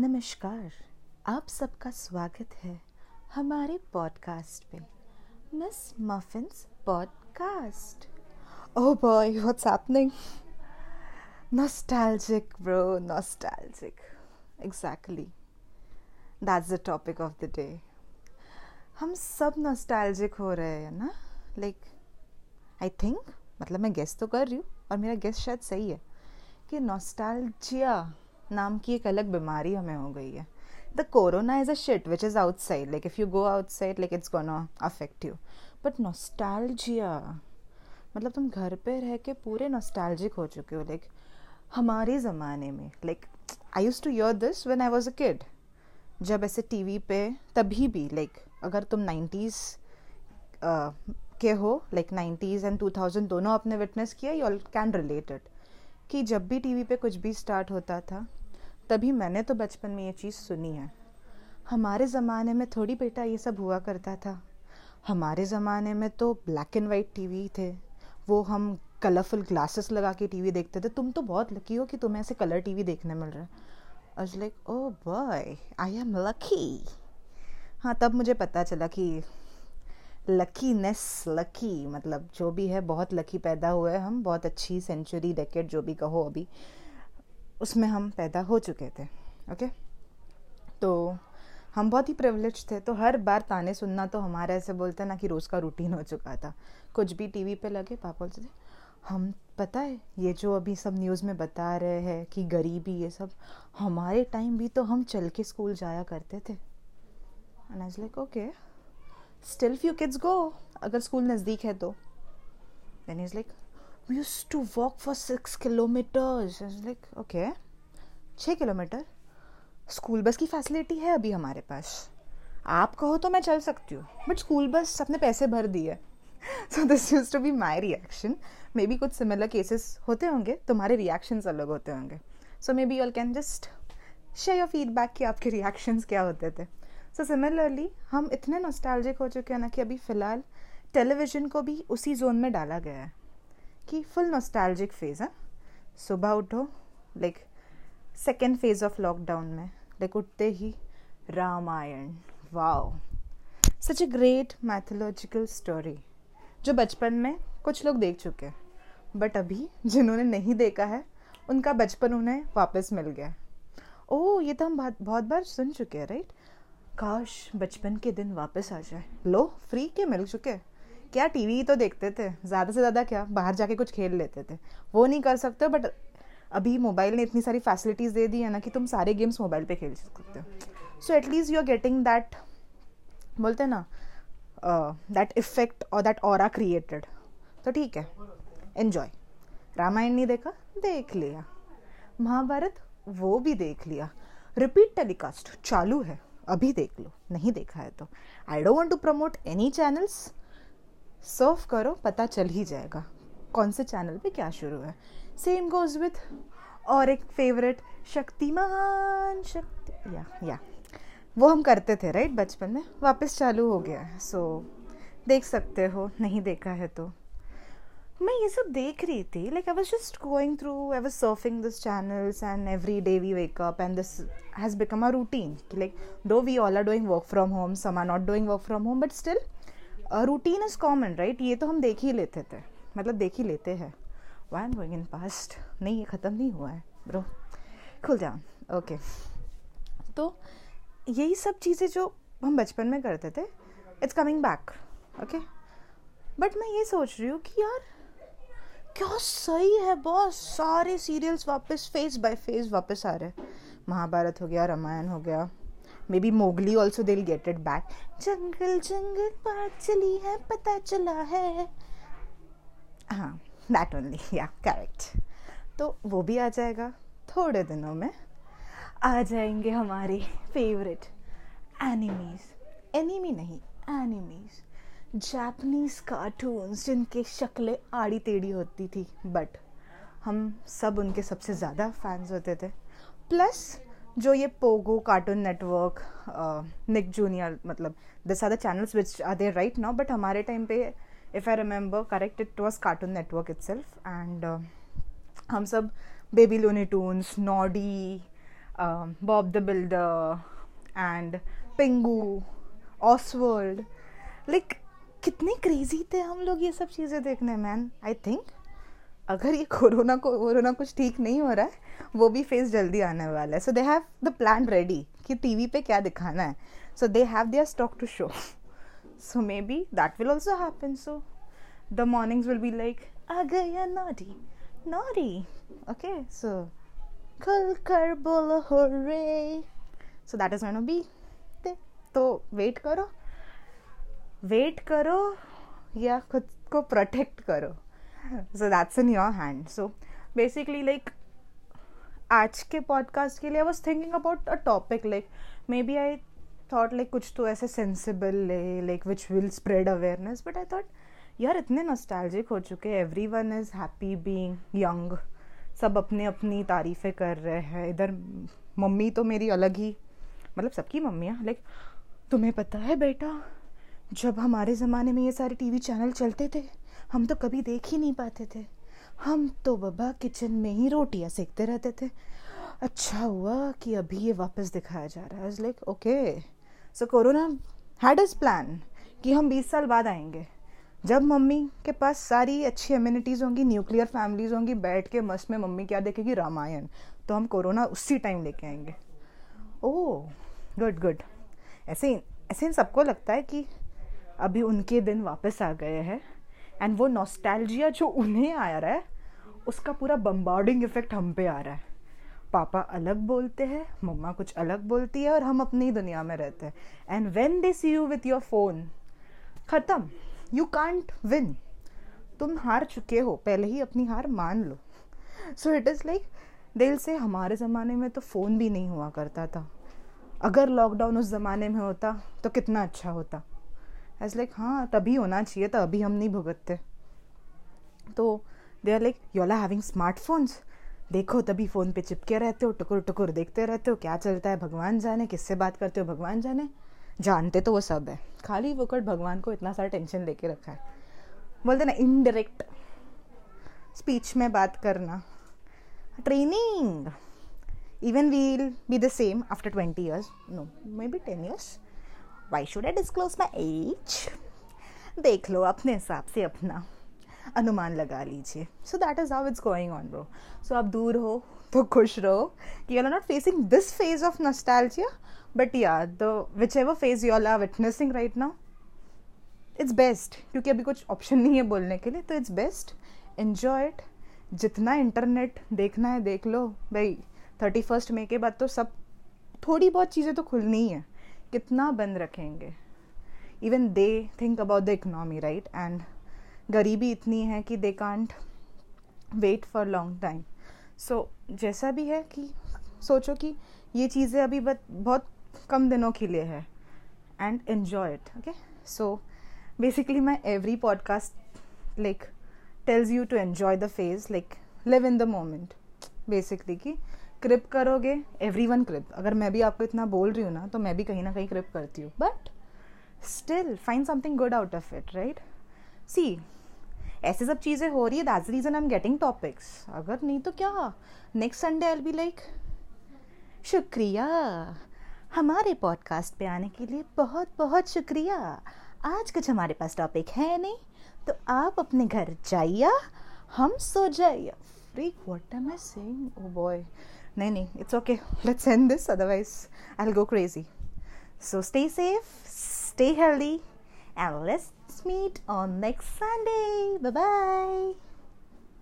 नमस्कार, आप सबका स्वागत है हमारे पॉडकास्ट पे Miss Muffins podcast oh boy what's happening nostalgic, bro, nostalgic. Exactly. That's the topic of the day. हम सब नॉस्टैल्जिक हो रहे हैं ना? लाइक आई थिंक मतलब मैं गेस तो कर रही हूँ और मेरा गेस शायद सही है कि नॉस्टैल्जिया नाम की एक अलग बीमारी हमें हो गई है। The corona is a shit which is outside like if you go outside like it's gonna affect you but nostalgia मतलब तुम घर पे रह के पूरे नॉस्टैल्जिक हो चुके हो लाइक हमारे ज़माने में like I use to your this when I was a kid जब ऐसे टीवी पे, तभी भी लाइक अगर तुम नाइन्टीज़ के हो like nineties and two thousand दोनों आपने विटनेस किया यू ऑल कैन रिलेटेड कि जब भी टीवी पे कुछ भी स्टार्ट होता था, तभी मैंने तो बचपन में ये चीज़ सुनी है। हमारे ज़माने में थोड़ी बेटा ये सब हुआ करता था। हमारे ज़माने में तो ब्लैक एंड वाइट टीवी थे। वो हम कलरफुल ग्लासेस लगा के टीवी देखते थे। तुम तो बहुत लकी हो कि तुम्हें ऐसे कलर टीवी देखने मिल रहा है। I like oh boy I am lucky हाँ तब मुझे पता चला कि लकीनेस लकी मतलब जो भी है, बहुत लकी पैदा हुए हम, बहुत अच्छी सेंचुरी डेकेट जो भी कहो अभी, उसमें हम पैदा हो चुके थे ओके तो हम बहुत ही प्रिवलेज थे तो हर बार ताने सुनना तो हमारे ऐसे बोलते ना कि रोज़ का रूटीन हो चुका था। कुछ भी टीवी पे लगे, पापा बोलते थे, हम, पता है, ये जो अभी सब न्यूज़ में बता रहे हैं कि गरीबी, ये सब, हमारे टाइम भी तो हम चल के स्कूल जाया करते थे। Okay still few kids go अगर स्कूल नज़दीक है तो। Then is like used to walk for six kilometers. I was like, छः किलोमीटर स्कूल बस की फैसिलिटी है अभी हमारे पास। आप कहो तो मैं चल सकती हूँ बट स्कूल बस अपने पैसे भर दिए। So this use to be my reaction maybe कुछ सिमिलर केसेस होते होंगे तुम्हारे रिएक्शंस अलग होते होंगे। So maybe all can just share your feedback कि आपके रिएक्शंस क्या होते थे। सो सिमिलरली हम इतने नॉस्टैल्जिक हो चुके हैं ना कि अभी फ़िलहाल टेलीविज़न को भी उसी जोन में डाला गया है कि फुल नॉस्टैल्जिक फ़ेज़ है। सुबह उठो like second phase of lockdown में लाइक उठते ही Ramayan wow such a great mythological story जो बचपन में कुछ लोग देख चुके हैं बट अभी जिन्होंने नहीं देखा है, उनका बचपन उन्हें वापस मिल गया ओह, ये तो हम बहुत बहुत बार सुन चुके हैं राइट काश बचपन के दिन वापस आ जाए। लो फ्री के मिल चुके। क्या टीवी तो देखते थे? ज़्यादा से ज़्यादा क्या? बाहर जाके कुछ खेल लेते थे। वो नहीं कर सकते बट अभी मोबाइल ने इतनी सारी फैसिलिटीज़ दे दी है ना कि तुम सारे गेम्स मोबाइल पे खेल सकते हो। So at least you are getting that बोलते हैं ना दैट इफ़ेक्ट और दैट और क्रिएटेड तो ठीक है एन्जॉय रामायण नहीं देखा? देख लिया। महाभारत, वो भी देख लिया। रिपीट टेलीकास्ट चालू है। अभी देख लो, नहीं देखा है तो। I don't want to promote any channels surf करो, पता चल ही जाएगा। कौन से चैनल पे क्या शुरू है? सेम गोज विथ और एक फेवरेट शक्तिमान, शक्ति, या या। वो हम करते थे राइट बचपन में? वापस चालू हो गया है। सो देख सकते हो, नहीं देखा है तो। मैं ये सब देख रही थी like I was just going through I was surfing this channels and every day we wake up and this has become a routine like though we all are doing work from home some are not doing work from home but still routine is common right ये तो हम देख ही लेते थे मतलब देख ही लेते हैं। Why am going in past नहीं, ये ख़त्म नहीं हुआ है ब्रो खुल जाओ ओके तो यही सब चीज़ें जो हम बचपन में करते थे it's coming back okay but मैं ये सोच रही हूँ कि यार क्या सही है बहुत सारे सीरियल्स वापस फेस बाय फेस वापस आ रहे महाभारत हो गया, रामायण हो गया। मे बी मोगली ऑल्सो दिल गेट इट बैक जंगल जंगल बात चली है, पता चला है। हाँ दैट ओनली या करेक्ट तो वो भी आ जाएगा, थोड़े दिनों में। आ जाएँगे हमारे फेवरेट एनिमीज एनिमी नहीं एनिमीज जापनीज कार्टून्स जिनके शक्लें आड़ी टेढ़ी होती थी बट हम सब उनके सबसे ज़्यादा फैंस होते थे। प्लस जो ये Pogo Cartoon Network Nick Junior मतलब this are the channels which are there right now but हमारे टाइम पे if I remember correct it was Cartoon Network itself and हम सब Baby Looney Tunes Noddy Bob the Builder and Pingu Oswald like कितने crazy थे हम लोग ये सब चीज़ें देखने मैन आई थिंक अगर ये कोरोना को, कोरोना कुछ ठीक नहीं हो रहा है, वो भी फेस जल्दी आने वाला है. So they have the plan ready कि टीवी पे क्या दिखाना है. So they have their stock to show so maybe that will also happen so the mornings will be like आ गया नॉटी नॉटी ओके सो खुल कर बोलो हो रे so that is gonna be तो वेट करो. वेट करो या खुद को प्रोटेक्ट करो। So, that's in your hand. So, basically, like, आज के पॉडकास्ट के लिए I was thinking about a topic like maybe I thought like कुछ तो ऐसे सेंसिबल है like which will spread awareness but I thought यार, इतने नॉस्टैल्जिक हो चुके हैं। Everyone is happy being young सब अपने अपनी तारीफ़ें कर रहे हैं। इधर मम्मी तो मेरी अलग ही मतलब सबकी मम्मियाँ लाइक तुम्हें पता है बेटा जब हमारे ज़माने में ये सारे टीवी चैनल चलते थे, हम तो कभी देख ही नहीं पाते थे। हम तो बाबा किचन में ही रोटियाँ सेकते रहते थे। अच्छा हुआ कि अभी ये वापस दिखाया जा रहा है। Is like okay so corona had is plan कि हम 20 साल बाद आएँगे। जब मम्मी के पास सारी अच्छी इम्यूनिटीज़ होंगी न्यूक्लियर फैमिलीज़ होंगी, बैठ के मस्त में मम्मी क्या देखेगी? रामायण। तो हम कोरोना उसी टाइम लेके आएँगे। ओह गुड गुड ऐसे ऐसे सबको लगता है कि अभी उनके दिन वापस आ गए हैं। एंड वो नॉस्टैल्जिया जो उन्हें आ रहा है, उसका पूरा बम्बार्डिंग इफ़ेक्ट हम पे आ रहा है। पापा अलग बोलते हैं, मम्मा कुछ अलग बोलती है और हम अपनी दुनिया में रहते हैं। And when they see you with your phone ख़त्म। यू कांट विन तुम हार चुके हो, पहले ही अपनी हार मान लो। सो इट इज़ लाइक दिल से हमारे ज़माने में तो फ़ोन भी नहीं हुआ करता था। अगर लॉकडाउन उस ज़माने में होता तो कितना अच्छा होता। एज लाइक हाँ तभी होना चाहिए था, अभी हम नहीं भुगतते। तो they are like you are having smartphones देखो, तभी फ़ोन पे चिपके रहते हो, टुकुर टुकुर देखते रहते हो, क्या चलता है, भगवान जाने, किससे बात करते हो, भगवान जाने? जानते तो वो सब है। खाली वोकट भगवान को इतना सारा टेंशन लेके रखा है। बोलते ना इनडायरेक्ट स्पीच में बात करना। Training even will be the same after twenty years no maybe ten years why should I disclose my age देख लो, अपने हिसाब से अपना अनुमान लगा लीजिए। So that is how it's going on bro so आप दूर हो तो खुश रहो कि you are not facing this phase of nostalgia but yeah the whichever phase you are witnessing right now it's best क्योंकि अभी कुछ ऑप्शन नहीं है बोलने के लिए तो इट्स बेस्ट इन्जॉय इट जितना इंटरनेट देखना है, देख लो। भाई थर्टी फ़र्स्ट मे के बाद तो सब, थोड़ी बहुत चीज़ें तो खुलनी ही है। कितना बंद रखेंगे? Even they think about the economy right and गरीबी इतनी है कि they can't wait for long time so जैसा भी है कि सोचो कि ये चीज़ें अभी बहुत कम दिनों के लिए है। And enjoy it okay so basically my every podcast like tells you to enjoy the phase like live in the moment basically कि क्रिप करोगे? Everyone creep. अगर मैं भी आपको इतना बोल रही हूँ ना तो मैं भी कहीं ना कहीं क्रिप करती हूँ। But still find something good out of it right see ऐसे सब चीज़ें हो रही है that's reason I am getting topics अगर नहीं तो क्या? Next Sunday I be like शुक्रिया, हमारे पॉडकास्ट पे आने के लिए बहुत बहुत शुक्रिया। आज कुछ हमारे पास टॉपिक है नहीं तो आप अपने घर जाइए, हम सो जाइए। Freak what am I saying oh boy Nani, it's okay. Let's end this, otherwise, I'll go crazy. So stay safe, stay healthy, and let's meet on next Sunday. Bye bye.